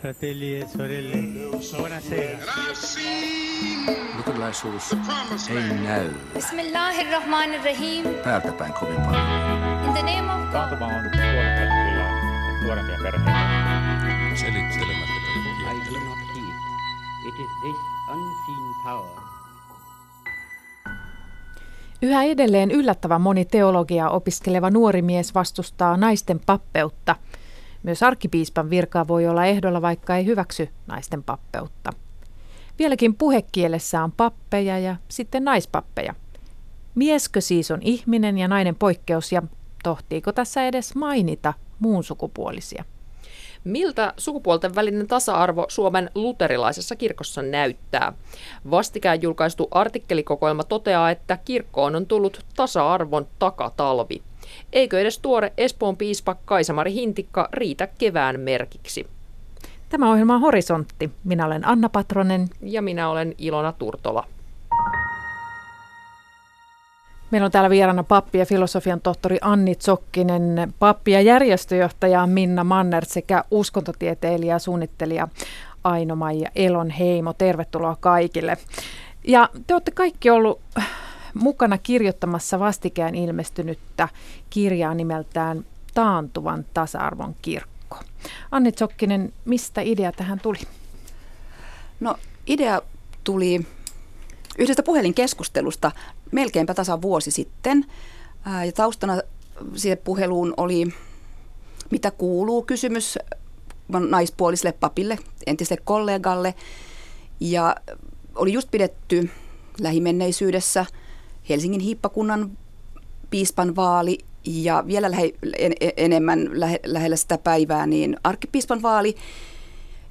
fratelli e sorelle, buonasera. Luterilaisuus ei näy Bismillahirrahmanirrahim. päältä päin kovin paljon. In the name of God. Taantuma on tuonut kyllä nuorempia perheitä. Selittelemättä I do not heed. It is this unseen power Yhä edelleen yllättävän moni teologiaa opiskeleva nuori mies vastustaa naisten pappeutta. Myös arkkipiispan virkaa voi olla ehdolla, vaikka ei hyväksy naisten pappeutta. Vieläkin puhekielessä on pappeja ja sitten naispappeja. Mieskö siis on ihminen ja nainen poikkeus ja tohtiiko tässä edes mainita muun sukupuolisia? Miltä sukupuolten välinen tasa-arvo Suomen luterilaisessa kirkossa näyttää? Vastikään julkaistu artikkelikokoelma toteaa, että kirkkoon on tullut tasa-arvon takatalvi. Eikö edes tuore Espoon piispa Kaisamari Hintikka riitä kevään merkiksi? Tämä ohjelma on Horisontti. Minä olen Anna Patronen. Ja minä olen Ilona Turtola. Meillä on täällä vieraana pappi ja filosofian tohtori Anni Tsokkinen, pappi ja järjestöjohtaja Minna Manner sekä uskontotieteilijä ja suunnittelija Aino-Maija Elon Heimo. Tervetuloa kaikille. Ja te olette kaikki ollut mukana kirjoittamassa vastikään ilmestynyttä kirjaa nimeltään Taantuvan tasa-arvon kirkko. Anni Tsokkinen, mistä idea tähän tuli? No idea tuli yhdestä puhelinkeskustelusta melkeinpä tasan vuosi sitten. Ja taustana siihen puheluun oli, mitä kuuluu kysymys naispuoliselle papille, entiselle kollegalle. Ja oli just pidetty lähimenneisyydessä Helsingin hiippakunnan piispan vaali ja vielä lähe, en, enemmän lähe, lähellä sitä päivää niin arkkipiispan vaali.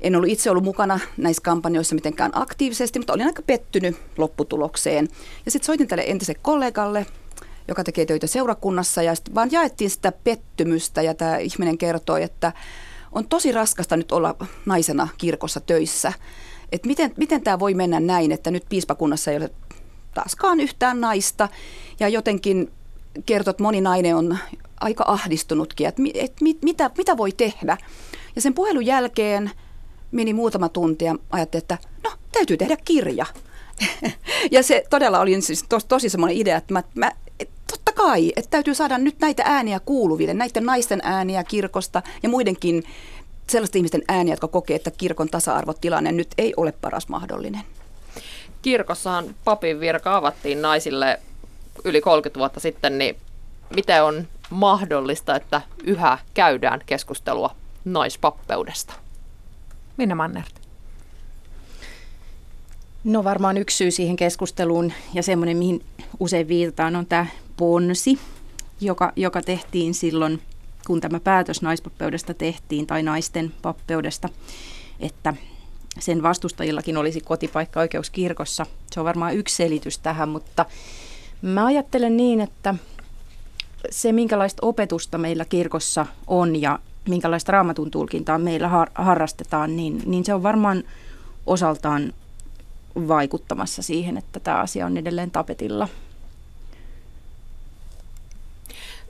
En ollut itse ollut mukana näissä kampanjoissa mitenkään aktiivisesti, mutta olin aika pettynyt lopputulokseen. Ja sitten soitin tälle entiselle kollegalle, joka tekee töitä seurakunnassa, ja sitten vaan jaettiin sitä pettymystä, ja tämä ihminen kertoi, että on tosi raskasta nyt olla naisena kirkossa töissä. Että miten, miten tämä voi mennä näin, että nyt piispakunnassa ei ole taaskaan yhtään naista, ja jotenkin kertoi, että moni nainen on aika ahdistunutkin, että, että mit, mitä, mitä voi tehdä. Ja sen puhelun jälkeen meni muutama tunti ja ajattelin, että no, täytyy tehdä kirja. ja se todella oli siis tos, tosi semmoinen idea, että mä, mä et, totta kai, että täytyy saada nyt näitä ääniä kuuluville, näiden naisten ääniä kirkosta ja muidenkin sellaisten ihmisten ääniä, jotka kokee, että kirkon tasa-arvotilanne nyt ei ole paras mahdollinen. Kirkossahan papin virka avattiin naisille yli 30 vuotta sitten, niin miten on mahdollista, että yhä käydään keskustelua naispappeudesta? Minna Mannert. No varmaan yksi syy siihen keskusteluun ja semmoinen, mihin usein viitataan, on tämä ponsi, joka, joka tehtiin silloin, kun tämä päätös naispappeudesta tehtiin tai naisten pappeudesta, että sen vastustajillakin olisi kotipaikka oikeuskirkossa. Se on varmaan yksi selitys tähän, mutta mä ajattelen niin, että se minkälaista opetusta meillä kirkossa on ja minkälaista raamatun tulkintaa meillä har- harrastetaan, niin, niin se on varmaan osaltaan vaikuttamassa siihen, että tämä asia on edelleen tapetilla.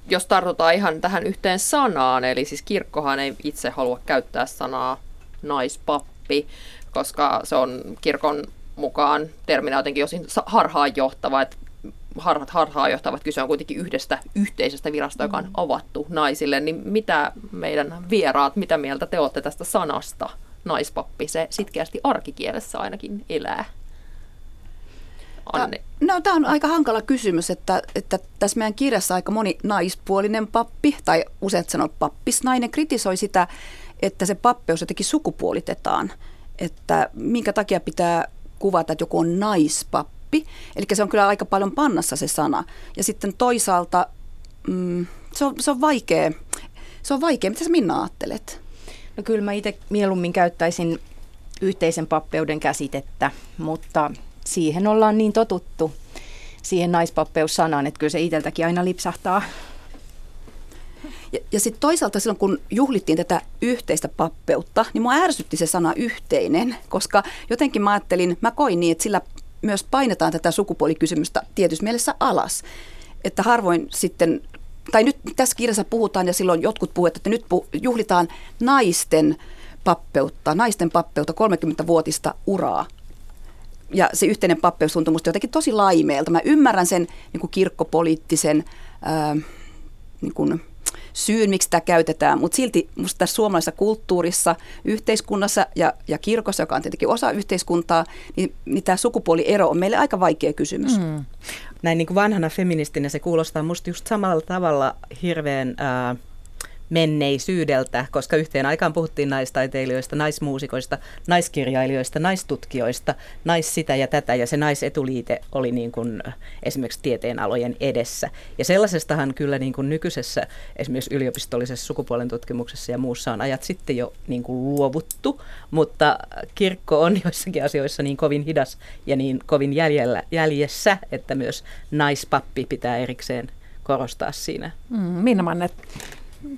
Jos tartutaan ihan tähän yhteen sanaan, eli siis kirkkohan ei itse halua käyttää sanaa naispappi, koska se on kirkon mukaan terminä jotenkin osin harhaanjohtava, että harhat harhaa johtavat. Kyse on kuitenkin yhdestä yhteisestä virasta, joka on mm. avattu naisille. Niin mitä meidän vieraat, mitä mieltä te olette tästä sanasta naispappi? Se sitkeästi arkikielessä ainakin elää. Anne. No, tämä on aika hankala kysymys, että, että tässä meidän kirjassa aika moni naispuolinen pappi, tai useat sanoo pappisnainen, kritisoi sitä, että se pappeus jotenkin sukupuolitetaan. Että minkä takia pitää kuvata, että joku on naispappi. Eli se on kyllä aika paljon pannassa se sana. Ja sitten toisaalta mm, se, on, se on vaikea. Se on vaikea. Mitä sä Minna ajattelet? No kyllä mä itse mieluummin käyttäisin yhteisen pappeuden käsitettä, mutta siihen ollaan niin totuttu, siihen naispappeussanaan, että kyllä se itseltäkin aina lipsahtaa. Ja, ja sitten toisaalta silloin, kun juhlittiin tätä yhteistä pappeutta, niin mua ärsytti se sana yhteinen, koska jotenkin mä ajattelin, mä koin niin, että sillä myös painetaan tätä sukupuolikysymystä tietyssä mielessä alas. Että harvoin sitten, tai nyt tässä kirjassa puhutaan ja silloin jotkut puhuvat, että nyt juhlitaan naisten pappeutta, naisten pappeutta, 30-vuotista uraa. Ja se yhteinen pappeus tuntui musta jotenkin tosi laimeelta. Mä ymmärrän sen niin kuin kirkkopoliittisen ää, niin kuin syyn, miksi sitä käytetään, mutta silti musta tässä suomalaisessa kulttuurissa, yhteiskunnassa ja, ja kirkossa, joka on tietenkin osa yhteiskuntaa, niin, niin tämä sukupuoliero on meille aika vaikea kysymys. Mm. Näin niin kuin vanhana feministinä se kuulostaa musta just samalla tavalla hirveän... Ää, menneisyydeltä, koska yhteen aikaan puhuttiin naistaiteilijoista, naismuusikoista, naiskirjailijoista, naistutkijoista, nais sitä ja tätä, ja se naisetuliite oli niin kuin esimerkiksi tieteenalojen edessä. Ja sellaisestahan kyllä niin kuin nykyisessä esimerkiksi yliopistollisessa sukupuolen tutkimuksessa ja muussa on ajat sitten jo niin kuin luovuttu, mutta kirkko on joissakin asioissa niin kovin hidas ja niin kovin jäljellä, jäljessä, että myös naispappi pitää erikseen korostaa siinä. Mm, Minna Mannet,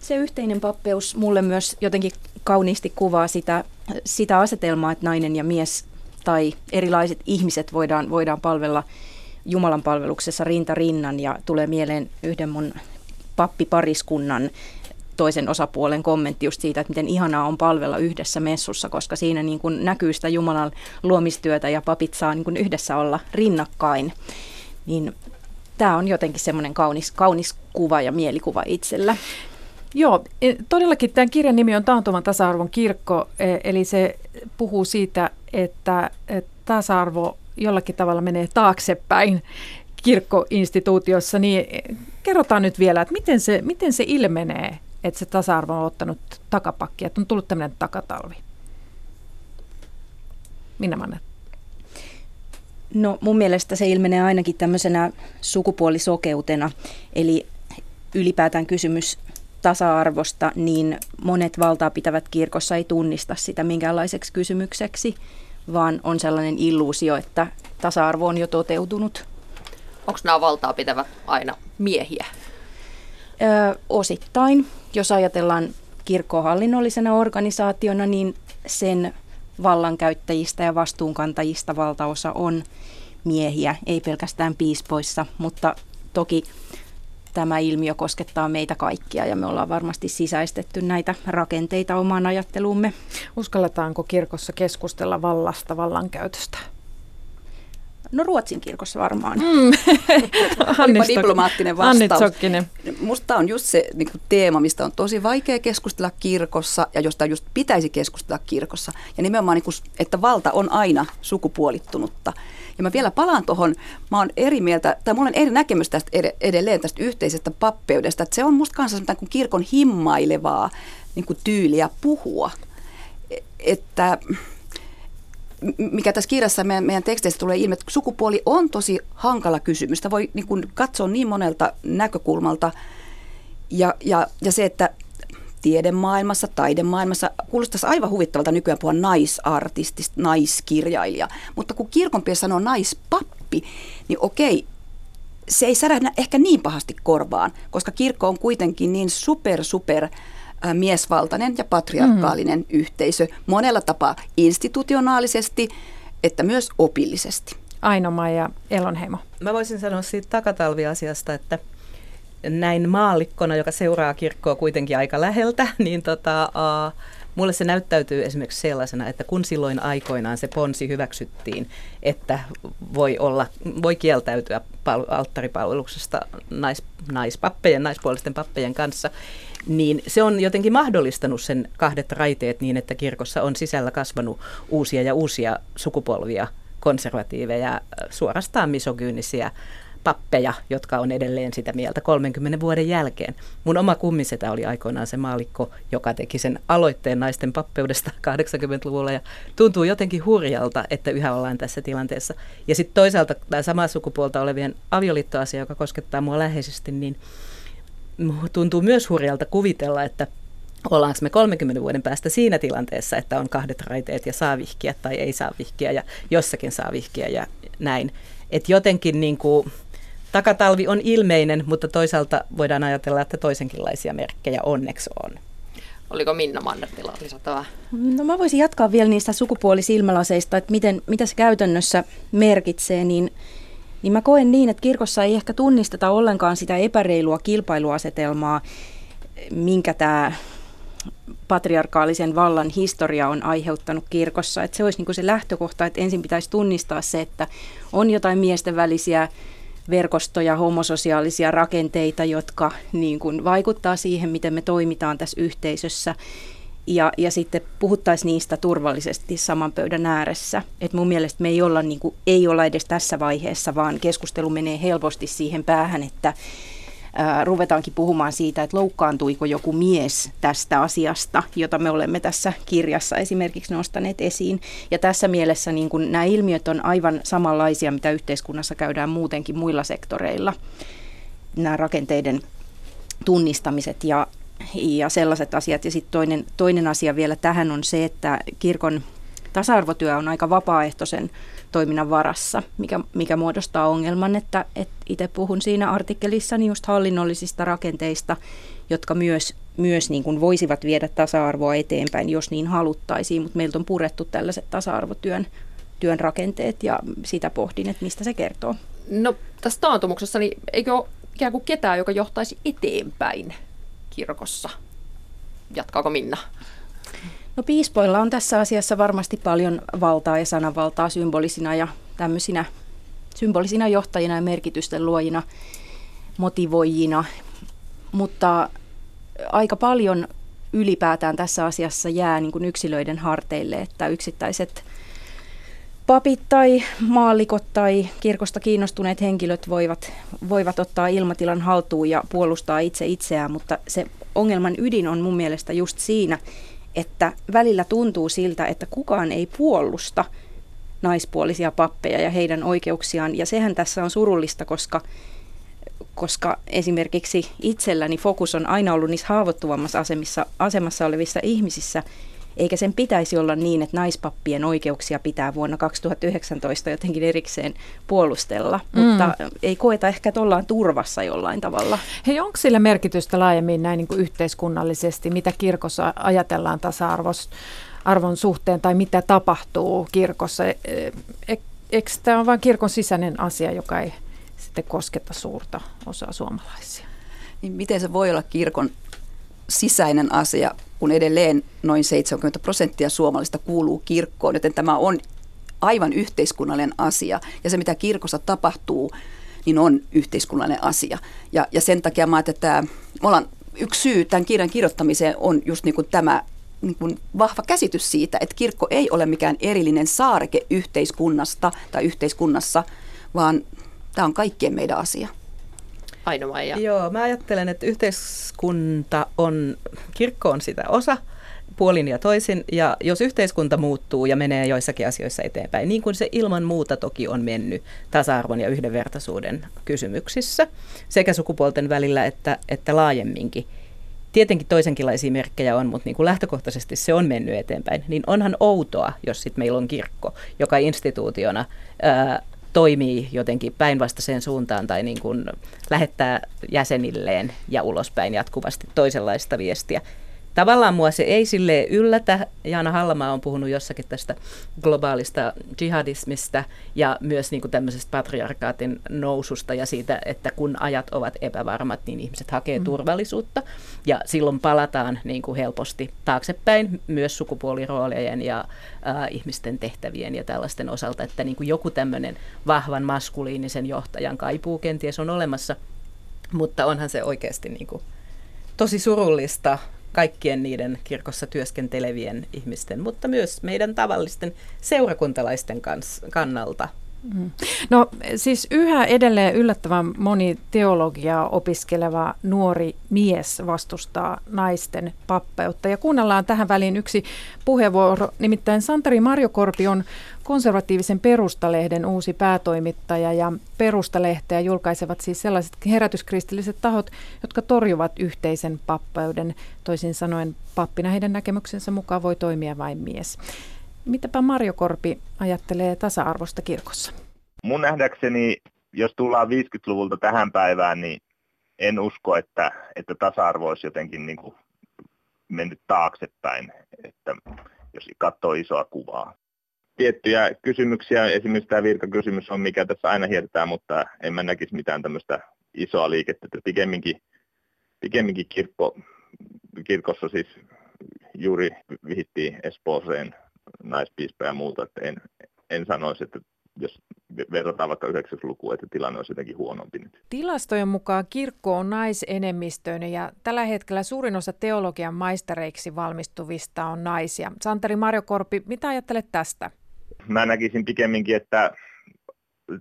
se yhteinen pappeus mulle myös jotenkin kauniisti kuvaa sitä, sitä asetelmaa, että nainen ja mies tai erilaiset ihmiset voidaan, voidaan palvella Jumalan palveluksessa rinta rinnan ja tulee mieleen yhden mun pappipariskunnan toisen osapuolen kommentti just siitä, että miten ihanaa on palvella yhdessä messussa, koska siinä niin kuin näkyy sitä Jumalan luomistyötä ja papit saa niin kuin yhdessä olla rinnakkain. Niin tämä on jotenkin semmoinen kaunis, kaunis kuva ja mielikuva itsellä. Joo, e, todellakin tämän kirjan nimi on Taantuman tasa-arvon kirkko, e, eli se puhuu siitä, että tasa-arvo jollakin tavalla menee taaksepäin kirkkoinstituutiossa, niin e, kerrotaan nyt vielä, että miten se, miten se ilmenee, että se tasa-arvo on ottanut takapakkia, että on tullut tämmöinen takatalvi. Minä Manne? No mun mielestä se ilmenee ainakin tämmöisenä sukupuolisokeutena, eli ylipäätään kysymys tasa-arvosta, niin monet valtaa pitävät kirkossa ei tunnista sitä minkäänlaiseksi kysymykseksi, vaan on sellainen illuusio, että tasa-arvo on jo toteutunut. Onko nämä valtaa pitävät aina miehiä? Ö, osittain. Jos ajatellaan kirkkoa hallinnollisena organisaationa, niin sen vallankäyttäjistä ja vastuunkantajista valtaosa on miehiä, ei pelkästään piispoissa, mutta toki tämä ilmiö koskettaa meitä kaikkia ja me ollaan varmasti sisäistetty näitä rakenteita omaan ajatteluumme. Uskalletaanko kirkossa keskustella vallasta, vallankäytöstä? No Ruotsin kirkossa varmaan. Mm. Olipa diplomaattinen vastaus. Musta on just se niin kuin teema, mistä on tosi vaikea keskustella kirkossa ja josta just pitäisi keskustella kirkossa. Ja nimenomaan, niin kuin, että valta on aina sukupuolittunutta. Ja mä vielä palaan tuohon, mä oon eri mieltä, tai mulla on eri näkemys tästä edelleen tästä yhteisestä pappeudesta, että se on musta kanssa kuin kirkon himmailevaa niin kuin tyyliä puhua. E, että mikä tässä kirjassa meidän, meidän teksteissä tulee ilmi, että sukupuoli on tosi hankala kysymys. Sitä voi niin kuin katsoa niin monelta näkökulmalta. Ja, ja, ja se, että tiedemaailmassa, taidemaailmassa kuulostaisi aivan huvittavalta nykyään puhua naisartistista, naiskirjailija. Mutta kun kirkonpie sanoo naispappi, niin okei, se ei särähdä ehkä niin pahasti korvaan, koska kirkko on kuitenkin niin super, super äh, miesvaltainen ja patriarkaalinen mm. yhteisö monella tapaa institutionaalisesti, että myös opillisesti. Aino ja Elonheimo. Mä voisin sanoa siitä takatalviasiasta, että näin maallikkona, joka seuraa kirkkoa kuitenkin aika läheltä, niin tota, uh, mulle se näyttäytyy esimerkiksi sellaisena, että kun silloin aikoinaan se ponsi hyväksyttiin, että voi, olla, voi kieltäytyä pal- alttaripalveluksesta nais, naispappejen, naispuolisten pappejen kanssa, niin se on jotenkin mahdollistanut sen kahdet raiteet niin, että kirkossa on sisällä kasvanut uusia ja uusia sukupolvia konservatiiveja, suorastaan misogyynisiä pappeja, jotka on edelleen sitä mieltä 30 vuoden jälkeen. Mun oma kummisetä oli aikoinaan se maalikko, joka teki sen aloitteen naisten pappeudesta 80-luvulla ja tuntuu jotenkin hurjalta, että yhä ollaan tässä tilanteessa. Ja sitten toisaalta tämä samaa sukupuolta olevien avioliittoasia, joka koskettaa mua läheisesti, niin tuntuu myös hurjalta kuvitella, että ollaanko me 30 vuoden päästä siinä tilanteessa, että on kahdet raiteet ja saa vihkiä tai ei saa vihkiä ja jossakin saa vihkiä ja näin. Että jotenkin niin kuin, Takatalvi on ilmeinen, mutta toisaalta voidaan ajatella, että toisenkinlaisia merkkejä onneksi on. Oliko Minna Mannertila lisättävää? No mä voisin jatkaa vielä niistä sukupuolisilmälaseista, että miten, mitä se käytännössä merkitsee, niin, niin mä koen niin, että kirkossa ei ehkä tunnisteta ollenkaan sitä epäreilua kilpailuasetelmaa, minkä tämä patriarkaalisen vallan historia on aiheuttanut kirkossa. Että se olisi niin se lähtökohta, että ensin pitäisi tunnistaa se, että on jotain miesten välisiä verkostoja, homososiaalisia rakenteita, jotka niin kuin vaikuttaa siihen, miten me toimitaan tässä yhteisössä. Ja, ja sitten puhuttaisiin niistä turvallisesti saman pöydän ääressä. Et mun mielestä me ei olla, niin kuin, ei olla edes tässä vaiheessa, vaan keskustelu menee helposti siihen päähän, että ruvetaankin puhumaan siitä, että loukkaantuiko joku mies tästä asiasta, jota me olemme tässä kirjassa esimerkiksi nostaneet esiin. Ja tässä mielessä niin kun nämä ilmiöt on aivan samanlaisia, mitä yhteiskunnassa käydään muutenkin muilla sektoreilla. Nämä rakenteiden tunnistamiset ja, ja sellaiset asiat. Ja sitten toinen, toinen asia vielä tähän on se, että kirkon tasa-arvotyö on aika vapaaehtoisen toiminnan varassa, mikä, mikä muodostaa ongelman, että, että itse puhun siinä artikkelissani just hallinnollisista rakenteista, jotka myös, myös niin kuin voisivat viedä tasa-arvoa eteenpäin, jos niin haluttaisiin, mutta meiltä on purettu tällaiset tasa-arvotyön työn rakenteet ja sitä pohdin, että mistä se kertoo. No tässä taantumuksessa, niin eikö ole ikään kuin ketään, joka johtaisi eteenpäin kirkossa? Jatkaako Minna? No piispoilla on tässä asiassa varmasti paljon valtaa ja sananvaltaa symbolisina ja tämmöisinä symbolisina johtajina ja merkitysten luojina, motivoijina, mutta aika paljon ylipäätään tässä asiassa jää niin kuin yksilöiden harteille, että yksittäiset papit tai maallikot tai kirkosta kiinnostuneet henkilöt voivat, voivat ottaa ilmatilan haltuun ja puolustaa itse itseään, mutta se ongelman ydin on mun mielestä just siinä, että välillä tuntuu siltä, että kukaan ei puolusta naispuolisia pappeja ja heidän oikeuksiaan. Ja sehän tässä on surullista, koska, koska esimerkiksi itselläni fokus on aina ollut niissä haavoittuvammassa asemissa, asemassa olevissa ihmisissä – eikä sen pitäisi olla niin, että naispappien oikeuksia pitää vuonna 2019 jotenkin erikseen puolustella, mm. mutta ei koeta ehkä, että ollaan turvassa jollain tavalla. Hei, onko sillä merkitystä laajemmin näin niin kuin yhteiskunnallisesti, mitä kirkossa ajatellaan tasa-arvosta? arvon suhteen tai mitä tapahtuu kirkossa. E, e, eikö tämä ole vain kirkon sisäinen asia, joka ei sitten kosketa suurta osaa suomalaisia? Niin miten se voi olla kirkon sisäinen asia, kun edelleen noin 70 prosenttia suomalista kuuluu kirkkoon, joten tämä on aivan yhteiskunnallinen asia. Ja se, mitä kirkossa tapahtuu, niin on yhteiskunnallinen asia. Ja, ja sen takia mä että tämä, me ollaan, yksi syy tämän kirjan kirjoittamiseen on just niin kuin tämä niin kuin vahva käsitys siitä, että kirkko ei ole mikään erillinen saareke yhteiskunnasta tai yhteiskunnassa, vaan tämä on kaikkien meidän asia ainoa. Ja... Joo, mä ajattelen, että yhteiskunta on, kirkko on sitä osa, puolin ja toisin, ja jos yhteiskunta muuttuu ja menee joissakin asioissa eteenpäin, niin kuin se ilman muuta toki on mennyt tasa-arvon ja yhdenvertaisuuden kysymyksissä, sekä sukupuolten välillä että, että laajemminkin, tietenkin toisenkinlaisia merkkejä on, mutta niin kuin lähtökohtaisesti se on mennyt eteenpäin, niin onhan outoa, jos sitten meillä on kirkko, joka instituutiona ää, toimii jotenkin päinvastaiseen suuntaan tai niin kuin lähettää jäsenilleen ja ulospäin jatkuvasti toisenlaista viestiä tavallaan mua se ei sille yllätä. Jaana Hallamaa on puhunut jossakin tästä globaalista jihadismista ja myös niin kuin tämmöisestä patriarkaatin noususta ja siitä, että kun ajat ovat epävarmat, niin ihmiset hakee mm. turvallisuutta. Ja silloin palataan niin kuin helposti taaksepäin myös sukupuoliroolien ja äh, ihmisten tehtävien ja tällaisten osalta, että niin kuin joku tämmöinen vahvan maskuliinisen johtajan kaipuu kenties on olemassa, mutta onhan se oikeasti niin kuin tosi surullista kaikkien niiden kirkossa työskentelevien ihmisten, mutta myös meidän tavallisten seurakuntalaisten kans, kannalta. No siis yhä edelleen yllättävän moni teologiaa opiskeleva nuori mies vastustaa naisten pappeutta. Ja kuunnellaan tähän väliin yksi puheenvuoro, nimittäin Santeri Marjokorpi on konservatiivisen Perustalehden uusi päätoimittaja ja Perustalehteä julkaisevat siis sellaiset herätyskristilliset tahot, jotka torjuvat yhteisen pappeuden. Toisin sanoen pappina heidän näkemyksensä mukaan voi toimia vain mies. Mitäpä Marjo Korpi ajattelee tasa-arvosta kirkossa? Mun nähdäkseni, jos tullaan 50-luvulta tähän päivään, niin en usko, että, että tasa-arvo olisi jotenkin niin kuin mennyt taaksepäin, että jos katsoo isoa kuvaa. Tiettyjä kysymyksiä, esimerkiksi tämä virkakysymys on, mikä tässä aina hiertää, mutta en mä näkisi mitään tämmöistä isoa liikettä, että pikemminkin, pikemminkin kirkko, kirkossa siis juuri vihittiin Espooseen naispiispa ja muuta, että en, en sanoisi, että jos verrataan vaikka 90-lukua, että tilanne olisi jotenkin huonompi nyt. Tilastojen mukaan kirkko on naisenemmistöinen ja tällä hetkellä suurin osa teologian maistereiksi valmistuvista on naisia. Santeri Marjo Korpi, mitä ajattelet tästä? Mä näkisin pikemminkin, että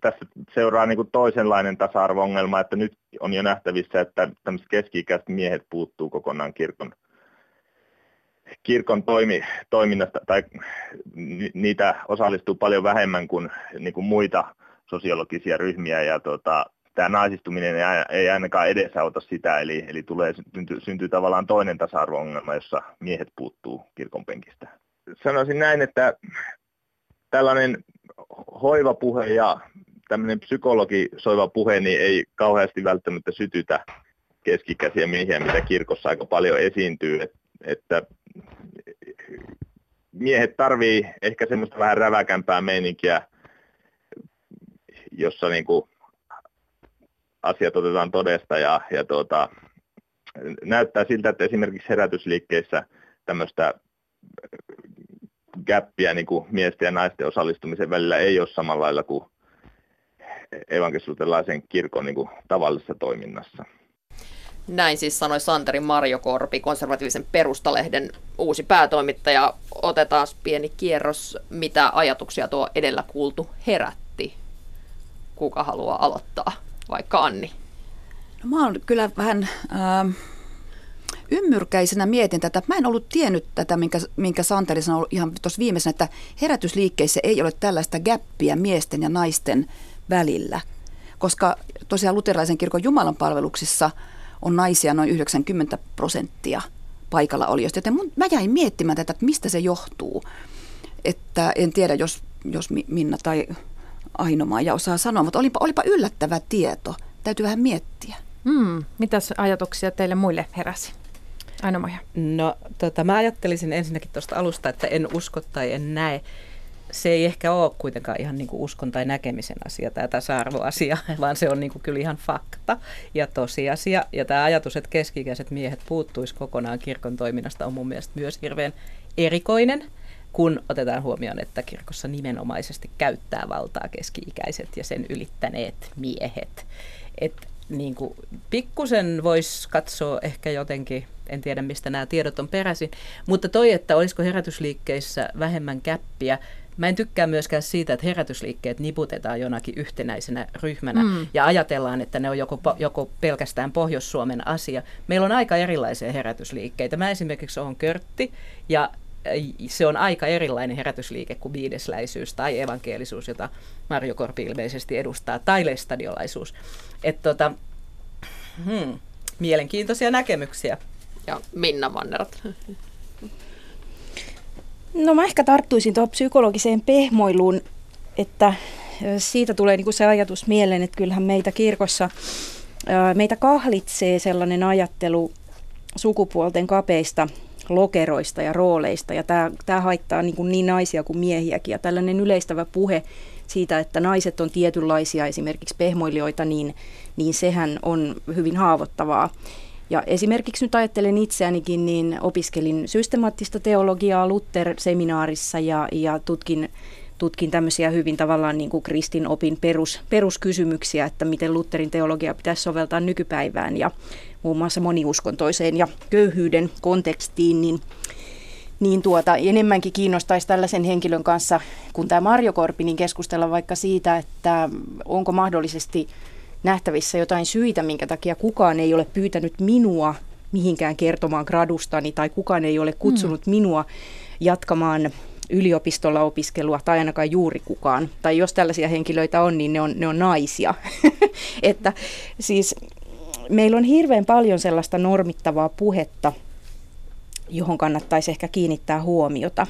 tässä seuraa niin kuin toisenlainen tasa-arvo-ongelma, että nyt on jo nähtävissä, että tämmöiset keski-ikäiset miehet puuttuu kokonaan kirkon kirkon toimi, toiminnasta, tai niitä osallistuu paljon vähemmän kuin, niin kuin muita sosiologisia ryhmiä, ja tota, tämä naisistuminen ei ainakaan edesauta sitä, eli, eli tulee, syntyy, syntyy tavallaan toinen tasa-arvo-ongelma, jossa miehet puuttuu kirkon penkistä. Sanoisin näin, että tällainen hoivapuhe ja tämmöinen psykologisoiva puhe niin ei kauheasti välttämättä sytytä keskikäisiä miehiä, mitä kirkossa aika paljon esiintyy. Et, että miehet tarvii ehkä semmoista vähän räväkämpää meininkiä, jossa niin kuin asiat otetaan todesta ja, ja tuota, näyttää siltä, että esimerkiksi herätysliikkeissä tämmöistä gäppiä niin kuin miesten ja naisten osallistumisen välillä ei ole samalla lailla kuin evankelisluterilaisen kirkon niin kuin tavallisessa toiminnassa. Näin siis sanoi Santeri Marjokorpi, konservatiivisen perustalehden uusi päätoimittaja. Otetaan pieni kierros, mitä ajatuksia tuo edellä kuultu herätti. Kuka haluaa aloittaa? Vaikka Anni. No, mä oon kyllä vähän äh, ymmyrkäisenä mietin tätä. Mä en ollut tiennyt tätä, minkä, minkä Santeri sanoi ihan tuossa viimeisenä, että herätysliikkeissä ei ole tällaista gäppiä miesten ja naisten välillä. Koska tosiaan luterilaisen kirkon Jumalan palveluksissa – on naisia noin 90 prosenttia paikalla olijoista. Joten mun, mä jäin miettimään tätä, että mistä se johtuu. Että en tiedä, jos, jos Minna tai Ainomaa ja osaa sanoa, mutta olipa, olipa yllättävä tieto. Täytyy vähän miettiä. Hmm, mitäs ajatuksia teille muille heräsi? Ainomaja. No, tota, mä ajattelisin ensinnäkin tuosta alusta, että en usko tai en näe se ei ehkä ole kuitenkaan ihan niin kuin uskon tai näkemisen asia, tämä tasa-arvoasia, vaan se on niin kuin kyllä ihan fakta ja tosiasia. Ja tämä ajatus, että keskikäiset miehet puuttuisi kokonaan kirkon toiminnasta, on mun mielestä myös hirveän erikoinen, kun otetaan huomioon, että kirkossa nimenomaisesti käyttää valtaa keski-ikäiset ja sen ylittäneet miehet. Et niin kuin pikkusen voisi katsoa ehkä jotenkin, en tiedä mistä nämä tiedot on peräisin, mutta toi, että olisiko herätysliikkeissä vähemmän käppiä, Mä en tykkää myöskään siitä, että herätysliikkeet niputetaan jonakin yhtenäisenä ryhmänä mm. ja ajatellaan, että ne on joko, joko pelkästään Pohjois-Suomen asia. Meillä on aika erilaisia herätysliikkeitä. Mä esimerkiksi olen Körtti ja se on aika erilainen herätysliike kuin viidesläisyys tai evankelisuus, jota Marjo Korpi ilmeisesti edustaa, tai lestadiolaisuus. Et tota, hmm, mielenkiintoisia näkemyksiä. Ja Minna Mannerat. No mä ehkä tarttuisin tuohon psykologiseen pehmoiluun, että siitä tulee niin kuin se ajatus mieleen, että kyllähän meitä kirkossa, meitä kahlitsee sellainen ajattelu sukupuolten kapeista lokeroista ja rooleista, ja tämä, tämä haittaa niin, kuin niin naisia kuin miehiäkin, ja tällainen yleistävä puhe siitä, että naiset on tietynlaisia esimerkiksi pehmoilijoita, niin, niin sehän on hyvin haavoittavaa. Ja esimerkiksi nyt ajattelen itseänikin, niin opiskelin systemaattista teologiaa Luther-seminaarissa ja, ja tutkin, tutkin tämmöisiä hyvin tavallaan niin kuin kristin opin perus, peruskysymyksiä, että miten Lutherin teologia pitäisi soveltaa nykypäivään ja muun muassa moniuskontoiseen ja köyhyyden kontekstiin, niin niin tuota, enemmänkin kiinnostaisi tällaisen henkilön kanssa, kun tämä Marjo Korpi, niin keskustella vaikka siitä, että onko mahdollisesti nähtävissä jotain syitä, minkä takia kukaan ei ole pyytänyt minua mihinkään kertomaan gradustani tai kukaan ei ole kutsunut mm. minua jatkamaan yliopistolla opiskelua tai ainakaan juuri kukaan. Tai jos tällaisia henkilöitä on, niin ne on, ne on naisia. että siis meillä on hirveän paljon sellaista normittavaa puhetta, johon kannattaisi ehkä kiinnittää huomiota.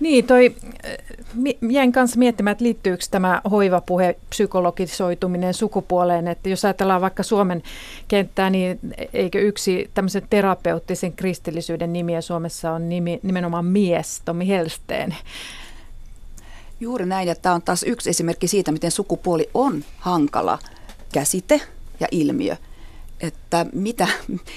Niin, toi, äh, jäin kanssa miettimään, että liittyykö tämä hoivapuhe, psykologisoituminen sukupuoleen, että jos ajatellaan vaikka Suomen kenttää, niin eikö yksi tämmöisen terapeuttisen kristillisyyden nimiä Suomessa on nimi, nimenomaan mies, Tomi Helsteen. Juuri näin, ja tämä on taas yksi esimerkki siitä, miten sukupuoli on hankala käsite ja ilmiö. Että, mitä,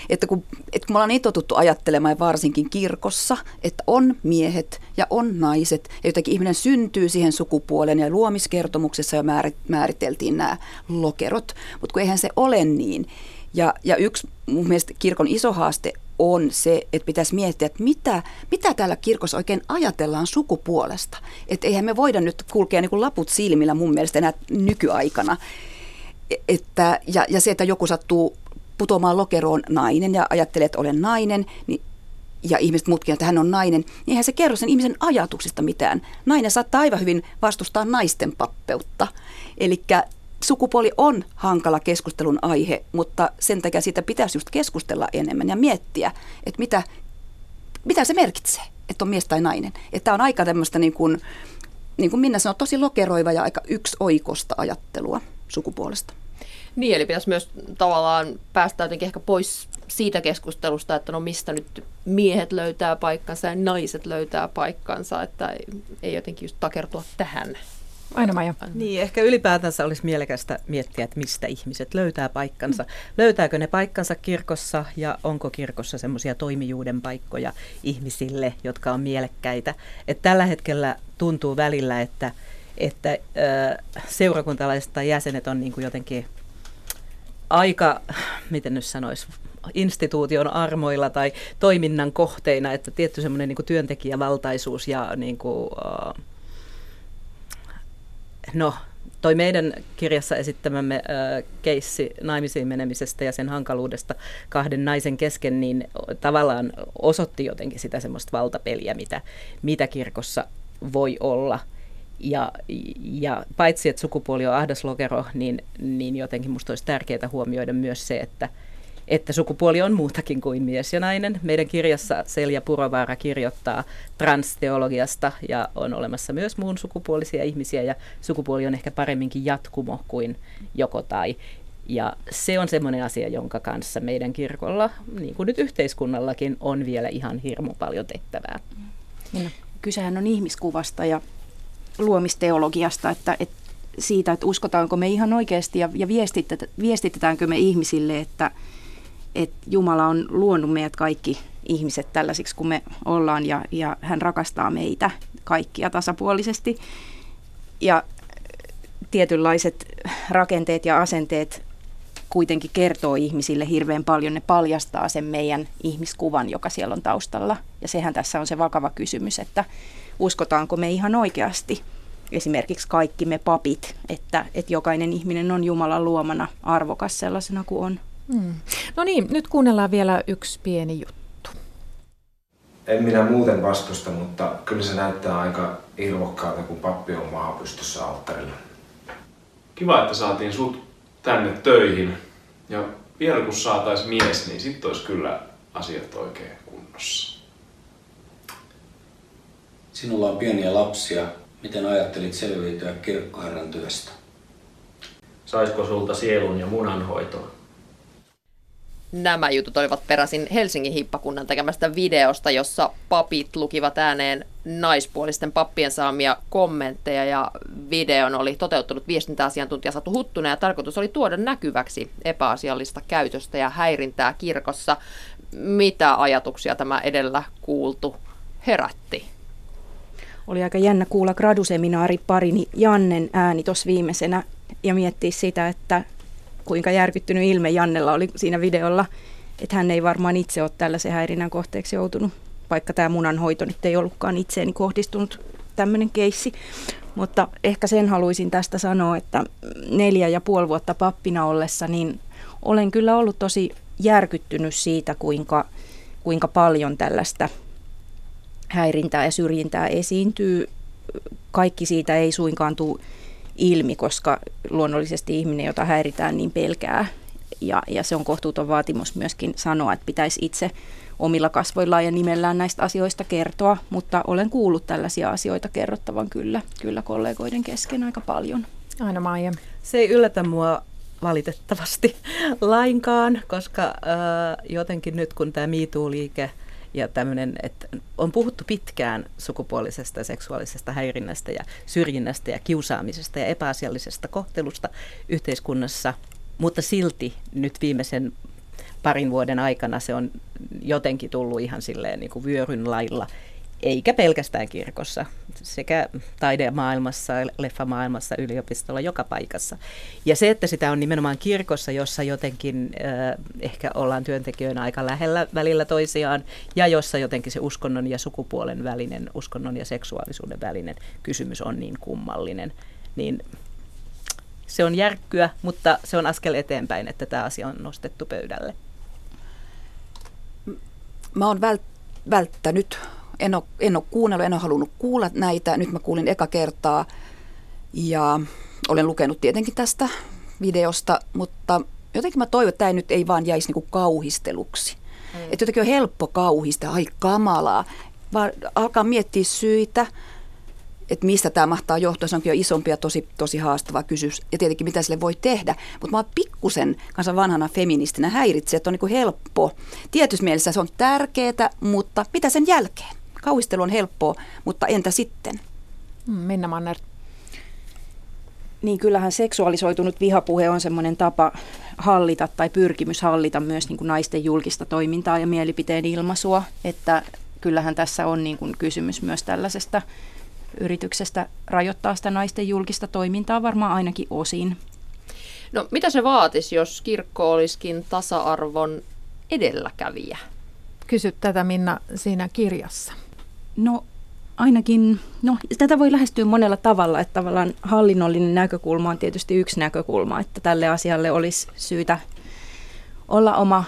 että, kun, että kun me ollaan niin totuttu ajattelemaan varsinkin kirkossa, että on miehet ja on naiset, ja jotenkin ihminen syntyy siihen sukupuolen ja luomiskertomuksessa jo määriteltiin nämä lokerot, mutta kun eihän se ole niin. Ja, ja yksi mun mielestä kirkon iso haaste on se, että pitäisi miettiä, että mitä, mitä täällä kirkossa oikein ajatellaan sukupuolesta. Että eihän me voida nyt kulkea niin kuin laput silmillä mun mielestä enää nykyaikana. Että, ja, ja se, että joku sattuu putoamaan lokeroon nainen ja ajattelee, että olen nainen, niin ja ihmiset muutkin, että hän on nainen, niin eihän se kerro sen ihmisen ajatuksista mitään. Nainen saattaa aivan hyvin vastustaa naisten pappeutta. Eli sukupuoli on hankala keskustelun aihe, mutta sen takia siitä pitäisi just keskustella enemmän ja miettiä, että mitä, mitä se merkitsee, että on mies tai nainen. Että tämä on aika tämmöistä niin kuin, niin kuin Minna sanoi, tosi lokeroiva ja aika yksi oikosta ajattelua sukupuolesta. Niin, eli pitäisi myös tavallaan päästä jotenkin ehkä pois siitä keskustelusta, että no mistä nyt miehet löytää paikkansa ja naiset löytää paikkansa, että ei jotenkin just takertua tähän. Aina Maija. Niin, ehkä ylipäätänsä olisi mielekästä miettiä, että mistä ihmiset löytää paikkansa. Mm. Löytääkö ne paikkansa kirkossa ja onko kirkossa semmoisia toimijuuden paikkoja ihmisille, jotka on mielekkäitä. Et tällä hetkellä tuntuu välillä, että, että äh, seurakuntalaiset tai jäsenet on niin kuin jotenkin aika, miten nyt sanoisi, instituution armoilla tai toiminnan kohteina, että tietty semmoinen niin työntekijävaltaisuus ja niin kuin, uh, no, toi meidän kirjassa esittämämme äh, keissi naimisiin menemisestä ja sen hankaluudesta kahden naisen kesken, niin tavallaan osoitti jotenkin sitä semmoista valtapeliä, mitä, mitä kirkossa voi olla – ja, ja paitsi, että sukupuoli on ahdaslokero, niin, niin jotenkin minusta olisi tärkeää huomioida myös se, että, että sukupuoli on muutakin kuin mies ja nainen. Meidän kirjassa Selja Purovaara kirjoittaa transteologiasta ja on olemassa myös muun sukupuolisia ihmisiä ja sukupuoli on ehkä paremminkin jatkumo kuin joko tai. Ja se on semmoinen asia, jonka kanssa meidän kirkolla, niin kuin nyt yhteiskunnallakin, on vielä ihan hirmu paljon tehtävää. Kysehän on ihmiskuvasta ja luomisteologiasta, että, että siitä, että uskotaanko me ihan oikeasti ja, ja viestitetäänkö me ihmisille, että, että Jumala on luonut meidät kaikki ihmiset tällaisiksi kuin me ollaan ja, ja hän rakastaa meitä kaikkia tasapuolisesti. Ja tietynlaiset rakenteet ja asenteet kuitenkin kertoo ihmisille hirveän paljon. Ne paljastaa sen meidän ihmiskuvan, joka siellä on taustalla. Ja sehän tässä on se vakava kysymys, että uskotaanko me ihan oikeasti esimerkiksi kaikki me papit, että, että jokainen ihminen on Jumalan luomana arvokas sellaisena kuin on. Hmm. No niin, nyt kuunnellaan vielä yksi pieni juttu. En minä muuten vastusta, mutta kyllä se näyttää aika irvokkaalta, kun pappi on maapystyssä alttarilla. Kiva, että saatiin sut tänne töihin. Ja vielä kun saatais mies, niin sitten olisi kyllä asiat oikein kunnossa. Sinulla on pieniä lapsia. Miten ajattelit selviytyä kirkkoherran työstä? Saisiko sulta sielun ja munanhoitoa? Nämä jutut olivat peräisin Helsingin hippakunnan tekemästä videosta, jossa papit lukivat ääneen naispuolisten pappien saamia kommentteja ja videon oli toteuttanut viestintäasiantuntija Satu Huttunen ja tarkoitus oli tuoda näkyväksi epäasiallista käytöstä ja häirintää kirkossa. Mitä ajatuksia tämä edellä kuultu herätti? Oli aika jännä kuulla graduseminaari parini Jannen ääni tuossa viimeisenä ja miettiä sitä, että kuinka järkyttynyt ilme Jannella oli siinä videolla, että hän ei varmaan itse ole tällaisen häirinnän kohteeksi joutunut, vaikka tämä munanhoito nyt ei ollutkaan itseeni kohdistunut tämmöinen keissi. Mutta ehkä sen haluaisin tästä sanoa, että neljä ja puoli vuotta pappina ollessa, niin olen kyllä ollut tosi järkyttynyt siitä, kuinka, kuinka paljon tällaista häirintää ja syrjintää esiintyy. Kaikki siitä ei suinkaan tule ilmi, koska luonnollisesti ihminen, jota häiritään, niin pelkää. Ja, ja se on kohtuuton vaatimus myöskin sanoa, että pitäisi itse omilla kasvoillaan ja nimellään näistä asioista kertoa, mutta olen kuullut tällaisia asioita kerrottavan kyllä, kyllä kollegoiden kesken aika paljon. Aina Maija. Se ei yllätä mua valitettavasti lainkaan, koska äh, jotenkin nyt kun tämä MeToo-liike – ja tämmöinen, että on puhuttu pitkään sukupuolisesta ja seksuaalisesta häirinnästä ja syrjinnästä ja kiusaamisesta ja epäasiallisesta kohtelusta yhteiskunnassa. mutta silti nyt viimeisen parin vuoden aikana se on jotenkin tullut ihan silleen niin kuin vyöryn lailla eikä pelkästään kirkossa, sekä taidemaailmassa, leffamaailmassa, yliopistolla, joka paikassa. Ja se, että sitä on nimenomaan kirkossa, jossa jotenkin äh, ehkä ollaan työntekijöinä aika lähellä välillä toisiaan, ja jossa jotenkin se uskonnon ja sukupuolen välinen, uskonnon ja seksuaalisuuden välinen kysymys on niin kummallinen, niin se on järkkyä, mutta se on askel eteenpäin, että tämä asia on nostettu pöydälle. Mä oon vält- välttänyt en ole, en ole kuunnellut, en ole halunnut kuulla näitä. Nyt mä kuulin eka kertaa ja olen lukenut tietenkin tästä videosta, mutta jotenkin mä toivon, että tämä nyt ei vaan jäisi niinku kauhisteluksi. Mm. Että jotenkin on helppo kauhista, ai kamalaa, vaan alkaa miettiä syitä, että mistä tämä mahtaa johtua. Se onkin jo isompi ja tosi, tosi haastava kysymys. Ja tietenkin mitä sille voi tehdä. Mutta mä pikkusen kanssa vanhana feministinä häiritsee, että on niin helppo. Tietyssä mielessä se on tärkeää, mutta mitä sen jälkeen? Kauhistelu on helppoa, mutta entä sitten? Mm, Minna Manner. Niin kyllähän seksuaalisoitunut vihapuhe on semmoinen tapa hallita tai pyrkimys hallita myös niin kuin naisten julkista toimintaa ja mielipiteen ilmaisua, että kyllähän tässä on niin kuin kysymys myös tällaisesta yrityksestä rajoittaa sitä naisten julkista toimintaa varmaan ainakin osin. No mitä se vaatisi, jos kirkko olisikin tasa-arvon edelläkävijä? Kysyt tätä Minna siinä kirjassa. No ainakin, no tätä voi lähestyä monella tavalla, että tavallaan hallinnollinen näkökulma on tietysti yksi näkökulma, että tälle asialle olisi syytä olla oma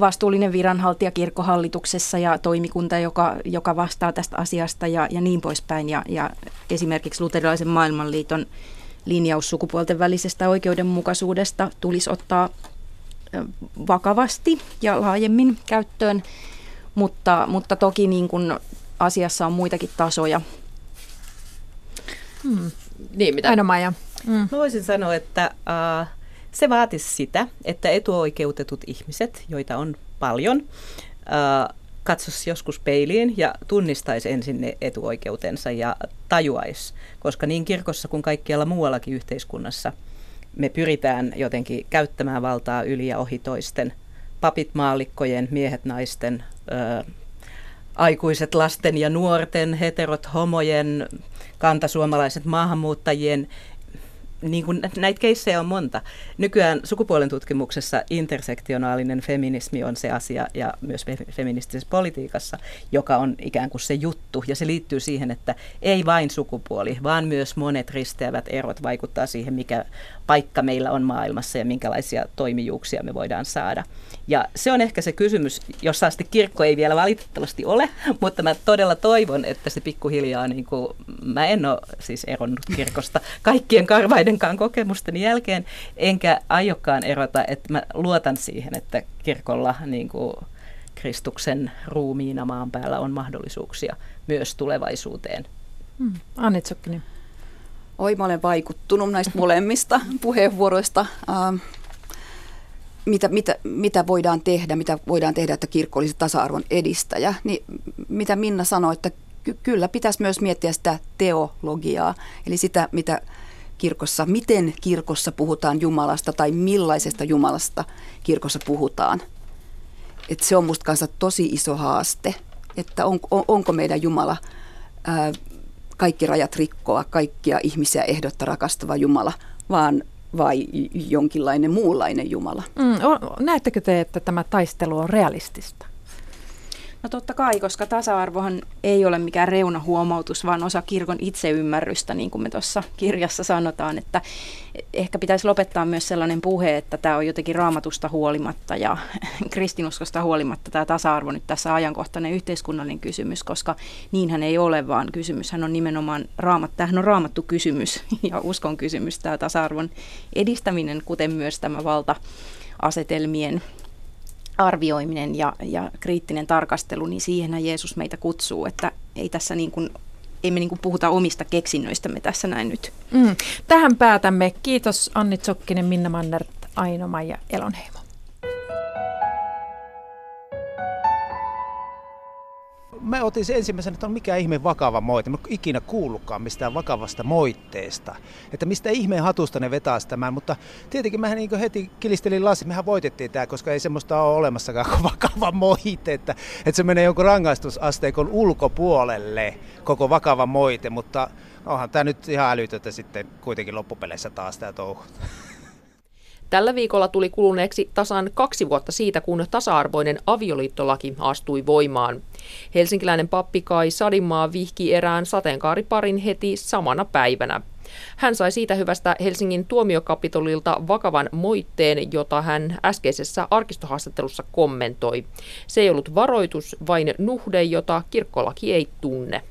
vastuullinen viranhaltija kirkkohallituksessa ja toimikunta, joka, joka vastaa tästä asiasta ja, ja niin poispäin. Ja, ja esimerkiksi luterilaisen maailmanliiton linjaus sukupuolten välisestä oikeudenmukaisuudesta tulisi ottaa vakavasti ja laajemmin käyttöön, mutta, mutta toki niin kuin asiassa on muitakin tasoja. Hmm. Niin, mitä? Aina Maija. Mm. voisin sanoa, että uh, se vaatisi sitä, että etuoikeutetut ihmiset, joita on paljon, uh, katsoisi joskus peiliin ja tunnistaisi ensin ne etuoikeutensa ja tajuaisi, koska niin kirkossa kuin kaikkialla muuallakin yhteiskunnassa me pyritään jotenkin käyttämään valtaa yli ja ohi toisten, papit maallikkojen, miehet naisten, uh, aikuiset lasten ja nuorten, heterot, homojen, kantasuomalaiset maahanmuuttajien niin kuin näitä keissejä on monta. Nykyään sukupuolen tutkimuksessa intersektionaalinen feminismi on se asia ja myös feministisessä politiikassa, joka on ikään kuin se juttu. Ja se liittyy siihen, että ei vain sukupuoli, vaan myös monet risteävät erot vaikuttaa siihen, mikä paikka meillä on maailmassa ja minkälaisia toimijuuksia me voidaan saada. Ja se on ehkä se kysymys, jossa asti kirkko ei vielä valitettavasti ole, mutta mä todella toivon, että se pikkuhiljaa, niin kuin, mä en ole siis eronnut kirkosta kaikkien karvaidenkaan kokemusteni jälkeen, enkä aiokkaan erota, että mä luotan siihen, että kirkolla niin kuin, Kristuksen ruumiina maan päällä on mahdollisuuksia myös tulevaisuuteen. Hmm. Anni Tsokkinen. Oi, mä olen vaikuttunut näistä molemmista puheenvuoroista. Ähm, mitä, mitä, mitä voidaan tehdä, mitä voidaan tehdä, että kirkko olisi tasa-arvon edistäjä, niin mitä Minna sanoi, että ky- kyllä pitäisi myös miettiä sitä teologiaa, eli sitä, mitä kirkossa, miten kirkossa puhutaan Jumalasta tai millaisesta Jumalasta kirkossa puhutaan. Et se on musta kanssa tosi iso haaste, että on, on, onko meidän Jumala ää, kaikki rajat rikkoa, kaikkia ihmisiä ehdotta rakastava Jumala, vaan vai jonkinlainen muunlainen Jumala. Mm, näettekö te, että tämä taistelu on realistista? No totta kai, koska tasa-arvohan ei ole mikään reunahuomautus, vaan osa kirkon itseymmärrystä, niin kuin me tuossa kirjassa sanotaan, että ehkä pitäisi lopettaa myös sellainen puhe, että tämä on jotenkin raamatusta huolimatta ja kristinuskosta huolimatta tämä tasa-arvo nyt tässä ajankohtainen yhteiskunnallinen kysymys, koska niinhän ei ole, vaan kysymyshän on nimenomaan raamat, tämähän on raamattu kysymys ja uskon kysymys, tämä tasa-arvon edistäminen, kuten myös tämä valta-asetelmien arvioiminen ja, ja kriittinen tarkastelu, niin siihen Jeesus meitä kutsuu, että ei tässä niin kuin ei me niin puhuta omista keksinnöistämme tässä näin nyt. Mm. Tähän päätämme. Kiitos Anni Tsokkinen, Minna Mannert, Aino ja Elonheimo. Mä otin sen ensimmäisenä, että on mikä ihme vakava moite. Mä ikinä kuullutkaan mistään vakavasta moitteesta. Että mistä ihmeen hatusta ne vetää tämän. Mutta tietenkin mä niin heti kilistelin lasi. Mehän voitettiin tämä, koska ei semmoista ole olemassakaan kuin vakava moite. Että, että se menee jonkun rangaistusasteikon ulkopuolelle koko vakava moite. Mutta onhan tämä nyt ihan älytöntä sitten kuitenkin loppupeleissä taas tämä touhu. Tällä viikolla tuli kuluneeksi tasan kaksi vuotta siitä, kun tasa-arvoinen avioliittolaki astui voimaan. Helsinkiläinen pappi Kai Sadimaa vihki erään sateenkaariparin heti samana päivänä. Hän sai siitä hyvästä Helsingin tuomiokapitolilta vakavan moitteen, jota hän äskeisessä arkistohaastattelussa kommentoi. Se ei ollut varoitus, vain nuhde, jota kirkkolaki ei tunne.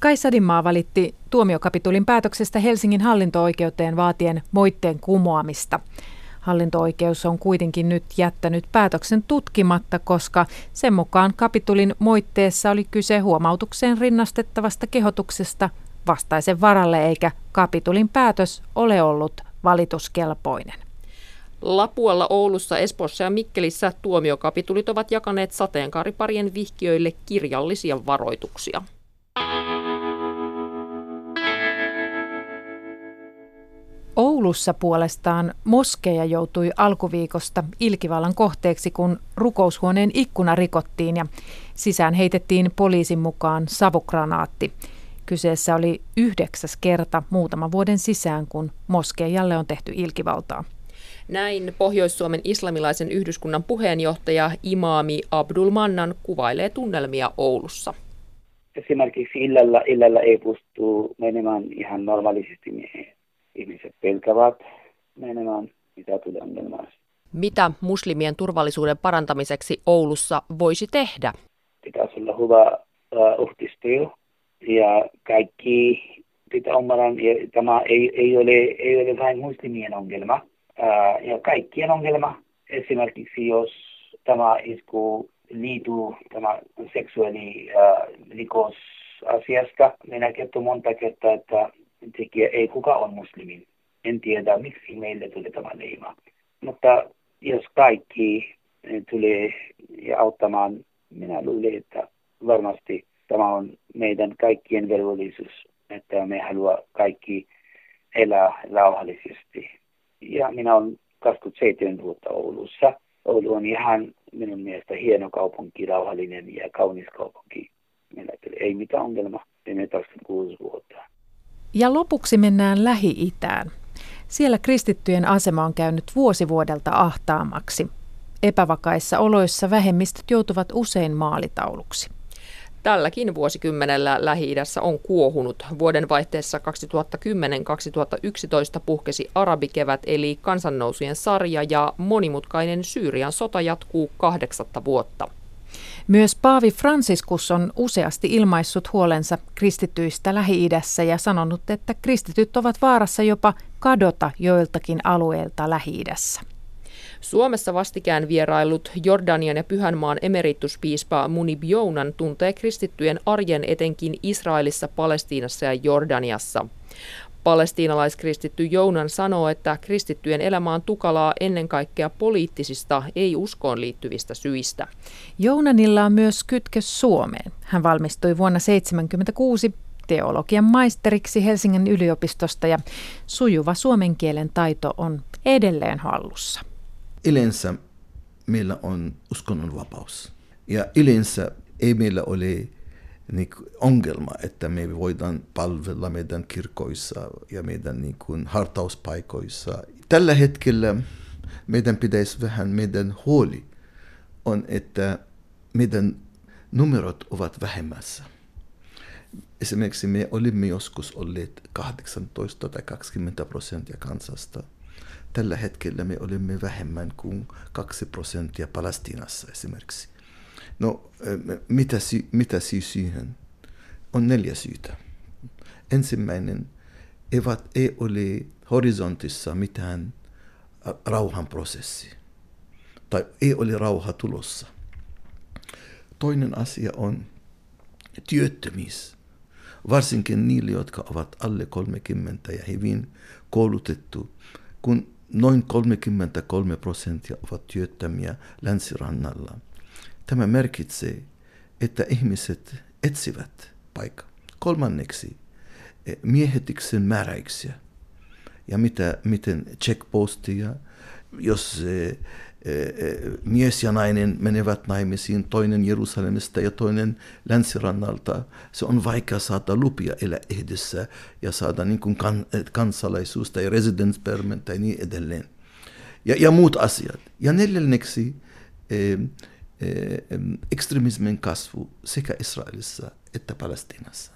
Kai Sadimaa valitti tuomiokapitulin päätöksestä Helsingin hallinto-oikeuteen vaatien moitteen kumoamista. Hallinto-oikeus on kuitenkin nyt jättänyt päätöksen tutkimatta, koska sen mukaan kapitulin moitteessa oli kyse huomautukseen rinnastettavasta kehotuksesta vastaisen varalle, eikä kapitulin päätös ole ollut valituskelpoinen. Lapualla, Oulussa, Espoossa ja Mikkelissä tuomiokapitulit ovat jakaneet sateenkaariparien vihkiöille kirjallisia varoituksia. Oulussa puolestaan moskeja joutui alkuviikosta ilkivallan kohteeksi, kun rukoushuoneen ikkuna rikottiin ja sisään heitettiin poliisin mukaan savukranaatti. Kyseessä oli yhdeksäs kerta muutaman vuoden sisään, kun moskeijalle on tehty ilkivaltaa. Näin Pohjois-Suomen islamilaisen yhdyskunnan puheenjohtaja imaami Abdul Mannan kuvailee tunnelmia Oulussa. Esimerkiksi illalla, illalla ei pysty menemään ihan normaalisti ihmiset pelkävät menemään, mitä tulee ongelmaa. Mitä muslimien turvallisuuden parantamiseksi Oulussa voisi tehdä? Pitäisi olla hyvä uh, yhteistyö ja kaikki pitää ja tämä ei, ei, ole, ei ole vain muslimien ongelma. Uh, ja kaikkien ongelma, esimerkiksi jos tämä isku liittyy tämä seksuaali uh, asiasta. Minä kerton monta kertaa, että tekijä ei kuka on muslimi. En tiedä, miksi meille tuli tämä leima. Mutta jos kaikki tulee ja auttamaan, minä luulen, että varmasti tämä on meidän kaikkien velvollisuus, että me haluaa kaikki elää rauhallisesti. Ja minä olen 27 vuotta Oulussa. Oulu on ihan minun mielestä hieno kaupunki, rauhallinen ja kaunis kaupunki. Meillä ei mitään ongelmaa. Teemme 26 vuotta. Ja lopuksi mennään Lähi-Itään. Siellä kristittyjen asema on käynyt vuosi vuodelta ahtaamaksi. Epävakaissa oloissa vähemmistöt joutuvat usein maalitauluksi. Tälläkin vuosikymmenellä Lähi-idässä on kuohunut. Vuoden vaihteessa 2010-2011 puhkesi arabikevät eli kansannousujen sarja ja monimutkainen Syyrian sota jatkuu kahdeksatta vuotta. Myös Paavi Franciscus on useasti ilmaissut huolensa kristityistä Lähi-idässä ja sanonut, että kristityt ovat vaarassa jopa kadota joiltakin alueilta Lähi-idässä. Suomessa vastikään vierailut Jordanian ja Pyhänmaan emerituspiispa Munib Jounan tuntee kristittyjen arjen etenkin Israelissa, Palestiinassa ja Jordaniassa. Palestiinalaiskristitty Jounan sanoo, että kristittyjen elämä on tukalaa ennen kaikkea poliittisista, ei uskoon liittyvistä syistä. Jounanilla on myös kytkös Suomeen. Hän valmistui vuonna 1976 teologian maisteriksi Helsingin yliopistosta ja sujuva suomen kielen taito on edelleen hallussa. Yleensä meillä on uskonnonvapaus. Ja yleensä ei meillä ole niin ongelma, että me voidaan palvella meidän kirkoissa ja meidän niin kuin, hartauspaikoissa. Tällä hetkellä meidän pitäisi vähän, meidän huoli on, että meidän numerot ovat vähemmässä. Esimerkiksi me olimme joskus olleet 18 tai 20 prosenttia kansasta. Tällä hetkellä me olimme vähemmän kuin 2 prosenttia Palestiinassa esimerkiksi. No, mitä, sy- mitä syy siihen? On neljä syytä. Ensimmäinen, eivät, ei ole horisontissa mitään rauhanprosessi. Tai ei ole rauha tulossa. Toinen asia on työttömyys. Varsinkin niille, jotka ovat alle 30 ja hyvin koulutettu, kun noin 33 prosenttia ovat työttömiä länsirannalla – Tämä merkitsee, että ihmiset etsivät paikka. Kolmanneksi, eh, miehetyksen määräyksiä ja mitä, miten checkpostia, jos eh, eh, mies ja nainen menevät naimisiin, toinen Jerusalemista ja toinen länsirannalta, se on vaikea saada lupia elää yhdessä ja saada niin kuin kan, kansalaisuus tai residence permit tai niin edelleen. Ja, ja muut asiat. Ja neljänneksi eh, eh, ekstremismin kasvu sekä Israelissa että Palestiinassa.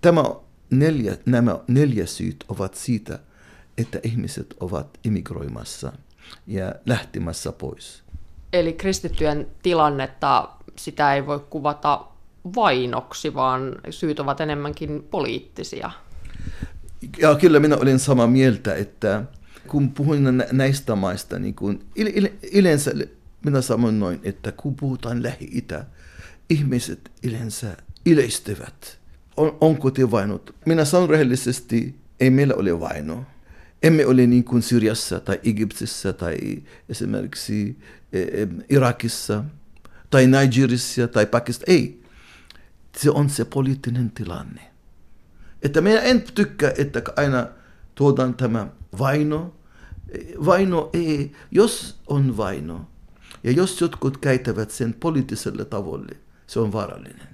Tämä neljä, nämä neljä syyt ovat siitä, että ihmiset ovat imigroimassa ja lähtemässä pois. Eli kristittyjen tilannetta sitä ei voi kuvata vainoksi, vaan syyt ovat enemmänkin poliittisia. Ja kyllä minä olen samaa mieltä, että kun puhuin näistä maista, niin kun yleensä minä sanon noin, että kun puhutaan Lähi-Itä, ihmiset yleensä yleistyvät. On, onko te vainot? Minä sanon rehellisesti, ei meillä ole vainoa emme ole niin kuin Syriassa tai Egyptissä tai esimerkiksi e, e, Irakissa tai Nigerissa tai Pakistan. Ei. Se on se poliittinen tilanne. Että minä en tykkää, että aina tuodaan tämä vaino. Vaino ei, jos on vaino, ja jos jotkut käytävät sen poliittiselle tavalle, se on vaarallinen.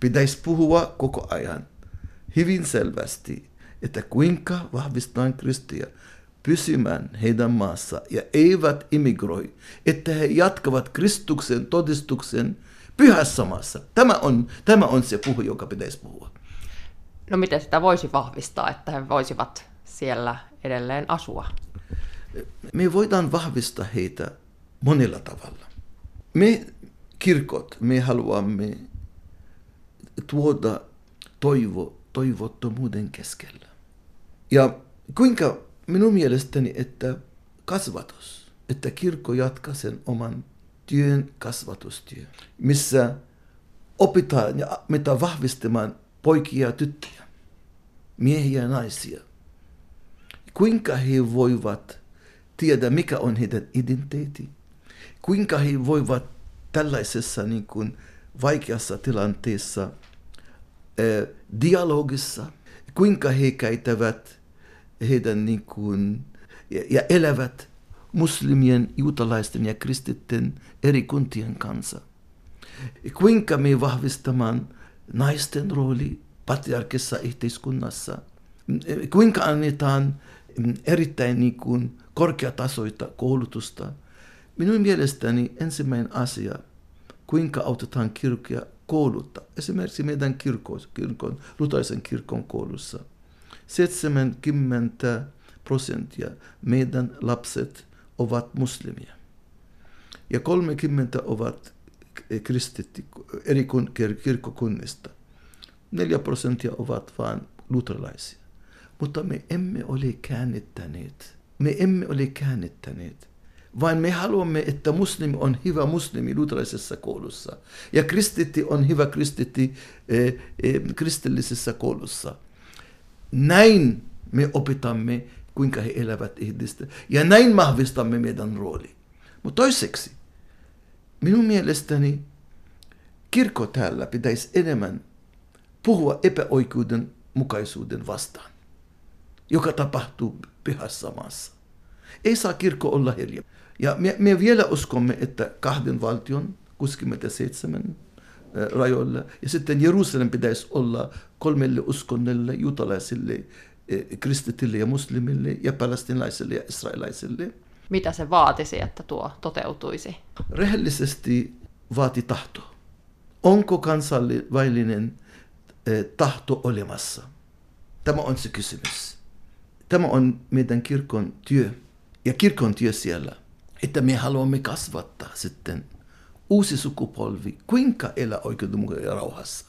Pitäisi puhua koko ajan hyvin selvästi että kuinka vahvistetaan kristiä pysymään heidän maassa ja eivät imigroi, että he jatkavat Kristuksen todistuksen pyhässä maassa. Tämä on, tämä on se puhu, joka pitäisi puhua. No miten sitä voisi vahvistaa, että he voisivat siellä edelleen asua? Me voidaan vahvistaa heitä monella tavalla. Me kirkot, me haluamme tuoda toivo toivottomuuden keskellä. Ja kuinka minun mielestäni, että kasvatus, että kirkko jatkaa sen oman työn kasvatustyö, missä opitaan ja mitä vahvistamaan poikia ja tyttöjä, miehiä ja naisia. Kuinka he voivat tiedä, mikä on heidän identiteetti. Kuinka he voivat tällaisessa niin kuin, vaikeassa tilanteessa, eh, dialogissa, kuinka he käytävät heidän niin kuin, ja, ja elävät muslimien, juutalaisten ja kristitten eri kuntien kanssa. Kuinka me vahvistamaan naisten rooli patriarkissa yhteiskunnassa. Kuinka annetaan erittäin niin kuin korkeatasoita koulutusta. Minun mielestäni ensimmäinen asia, kuinka autetaan kirkkoja koulutta. Esimerkiksi meidän kirkon, kirkon lutaisen kirkon koulussa – 70 prosenttia meidän lapset ovat muslimia. Ja 30 ovat kristitti eri kirkkokunnista. 4 prosenttia ovat vain luterilaisia. Mutta me emme ole käännettäneet. Me emme ole käännettäneet vaan me haluamme, että muslimi on hyvä muslimi luterilaisessa koulussa ja kristitti on hyvä kristitti eh, eh, kristillisessä koulussa. Näin me opetamme, kuinka he elävät yhdessä. Ja näin vahvistamme meidän rooli. Mutta toiseksi, minun mielestäni kirkko täällä pitäisi enemmän puhua epäoikeuden mukaisuuden vastaan, joka tapahtuu pyhässä maassa. Ei saa kirkko olla hiljaa. Ja me, me vielä uskomme, että kahden valtion 67 rajoilla. Ja sitten Jerusalem pitäisi olla kolmelle uskonnolle, juutalaisille, kristitille ja muslimille ja palestinalaisille ja israelaisille. Mitä se vaatisi, että tuo toteutuisi? Rehellisesti vaati tahto. Onko kansainvälinen tahto olemassa? Tämä on se kysymys. Tämä on meidän kirkon työ ja kirkon työ siellä, että me haluamme kasvattaa sitten uusi sukupolvi, kuinka elää oikeudenmukaisesti ja rauhassa.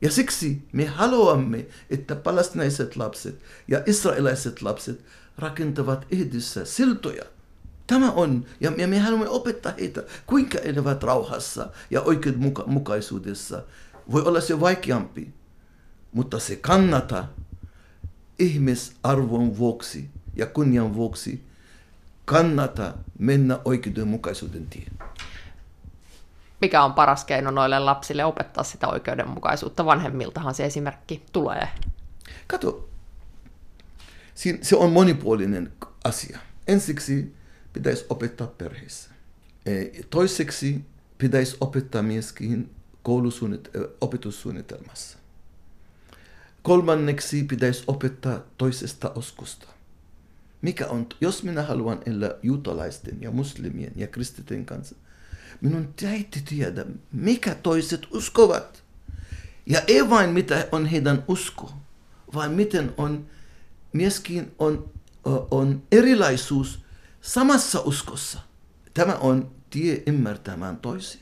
Ja siksi me haluamme, että palestinaiset lapset ja israelaiset lapset rakentavat yhdessä siltoja. Tämä on, ja me haluamme opettaa heitä, kuinka elävät rauhassa ja oikeudenmukaisuudessa. Voi olla se vaikeampi, mutta se kannata ihmisarvon vuoksi ja kunnian vuoksi kannata mennä oikeudenmukaisuuden tien mikä on paras keino noille lapsille opettaa sitä oikeudenmukaisuutta. Vanhemmiltahan se esimerkki tulee. Kato, se on monipuolinen asia. Ensiksi pitäisi opettaa perheessä. E, toiseksi pitäisi opettaa myöskin opetussuunnitelmassa. Kolmanneksi pitäisi opettaa toisesta uskosta. Mikä on, jos minä haluan elää juutalaisten ja muslimien ja kristityn kanssa, minun täytyy tiedä, mikä toiset uskovat. Ja ei vain mitä on heidän usko, vaan miten on myöskin on, on erilaisuus samassa uskossa. Tämä on tie ymmärtämään toisia.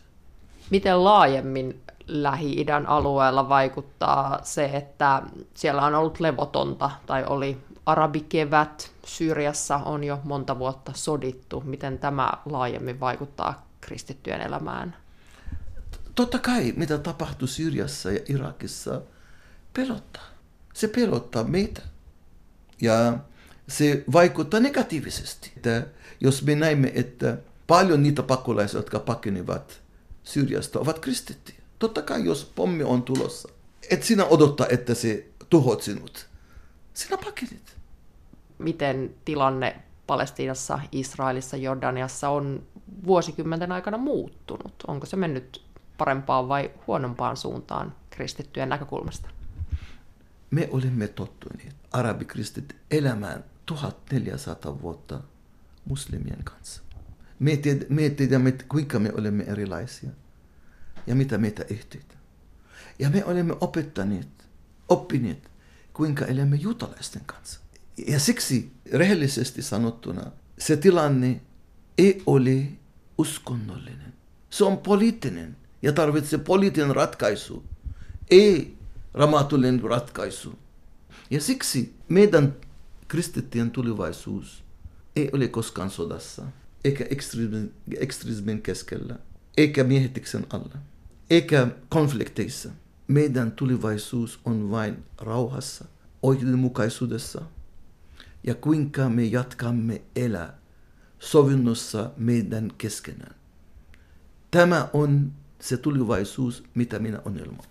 Miten laajemmin Lähi-idän alueella vaikuttaa se, että siellä on ollut levotonta tai oli arabikevät, Syyriassa on jo monta vuotta sodittu. Miten tämä laajemmin vaikuttaa kristittyjen elämään? Totta kai, mitä tapahtui Syyriassa ja Irakissa, pelottaa. Se pelottaa meitä. Ja se vaikuttaa negatiivisesti. Että jos me näemme, että paljon niitä pakolaisia, jotka pakenivat Syyriasta, ovat kristittyjä. Totta kai, jos pommi on tulossa, et sinä odottaa, että se tuhot sinut. Sinä pakenit. Miten tilanne Palestiinassa, Israelissa, Jordaniassa on vuosikymmenten aikana muuttunut? Onko se mennyt parempaan vai huonompaan suuntaan kristittyjen näkökulmasta? Me olemme tottuneet, arabikristit, elämään 1400 vuotta muslimien kanssa. Me, tied, me tiedämme, kuinka me olemme erilaisia ja mitä meitä yhteyttä. Ja me olemme opettaneet, oppineet, kuinka elämme juutalaisten kanssa. Ja siksi rehellisesti sanottuna se tilanne ei ole uskonnollinen. Se on poliittinen ja tarvitsee poliittinen ratkaisu, ei ramatullinen ratkaisu. Ja siksi meidän kristittyjen tulevaisuus ei ole koskaan sodassa, eikä ekstremismin, ekstremismin keskellä, eikä miehityksen alla, eikä konflikteissa. Meidän tulevaisuus on vain rauhassa, oikeudenmukaisuudessa ja kuinka me jatkamme elää sovinnossa meidän keskenään. Tämä on se tulevaisuus, mitä minä unelmoin.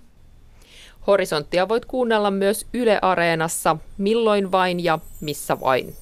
Horisonttia voit kuunnella myös Yle Areenassa, milloin vain ja missä vain.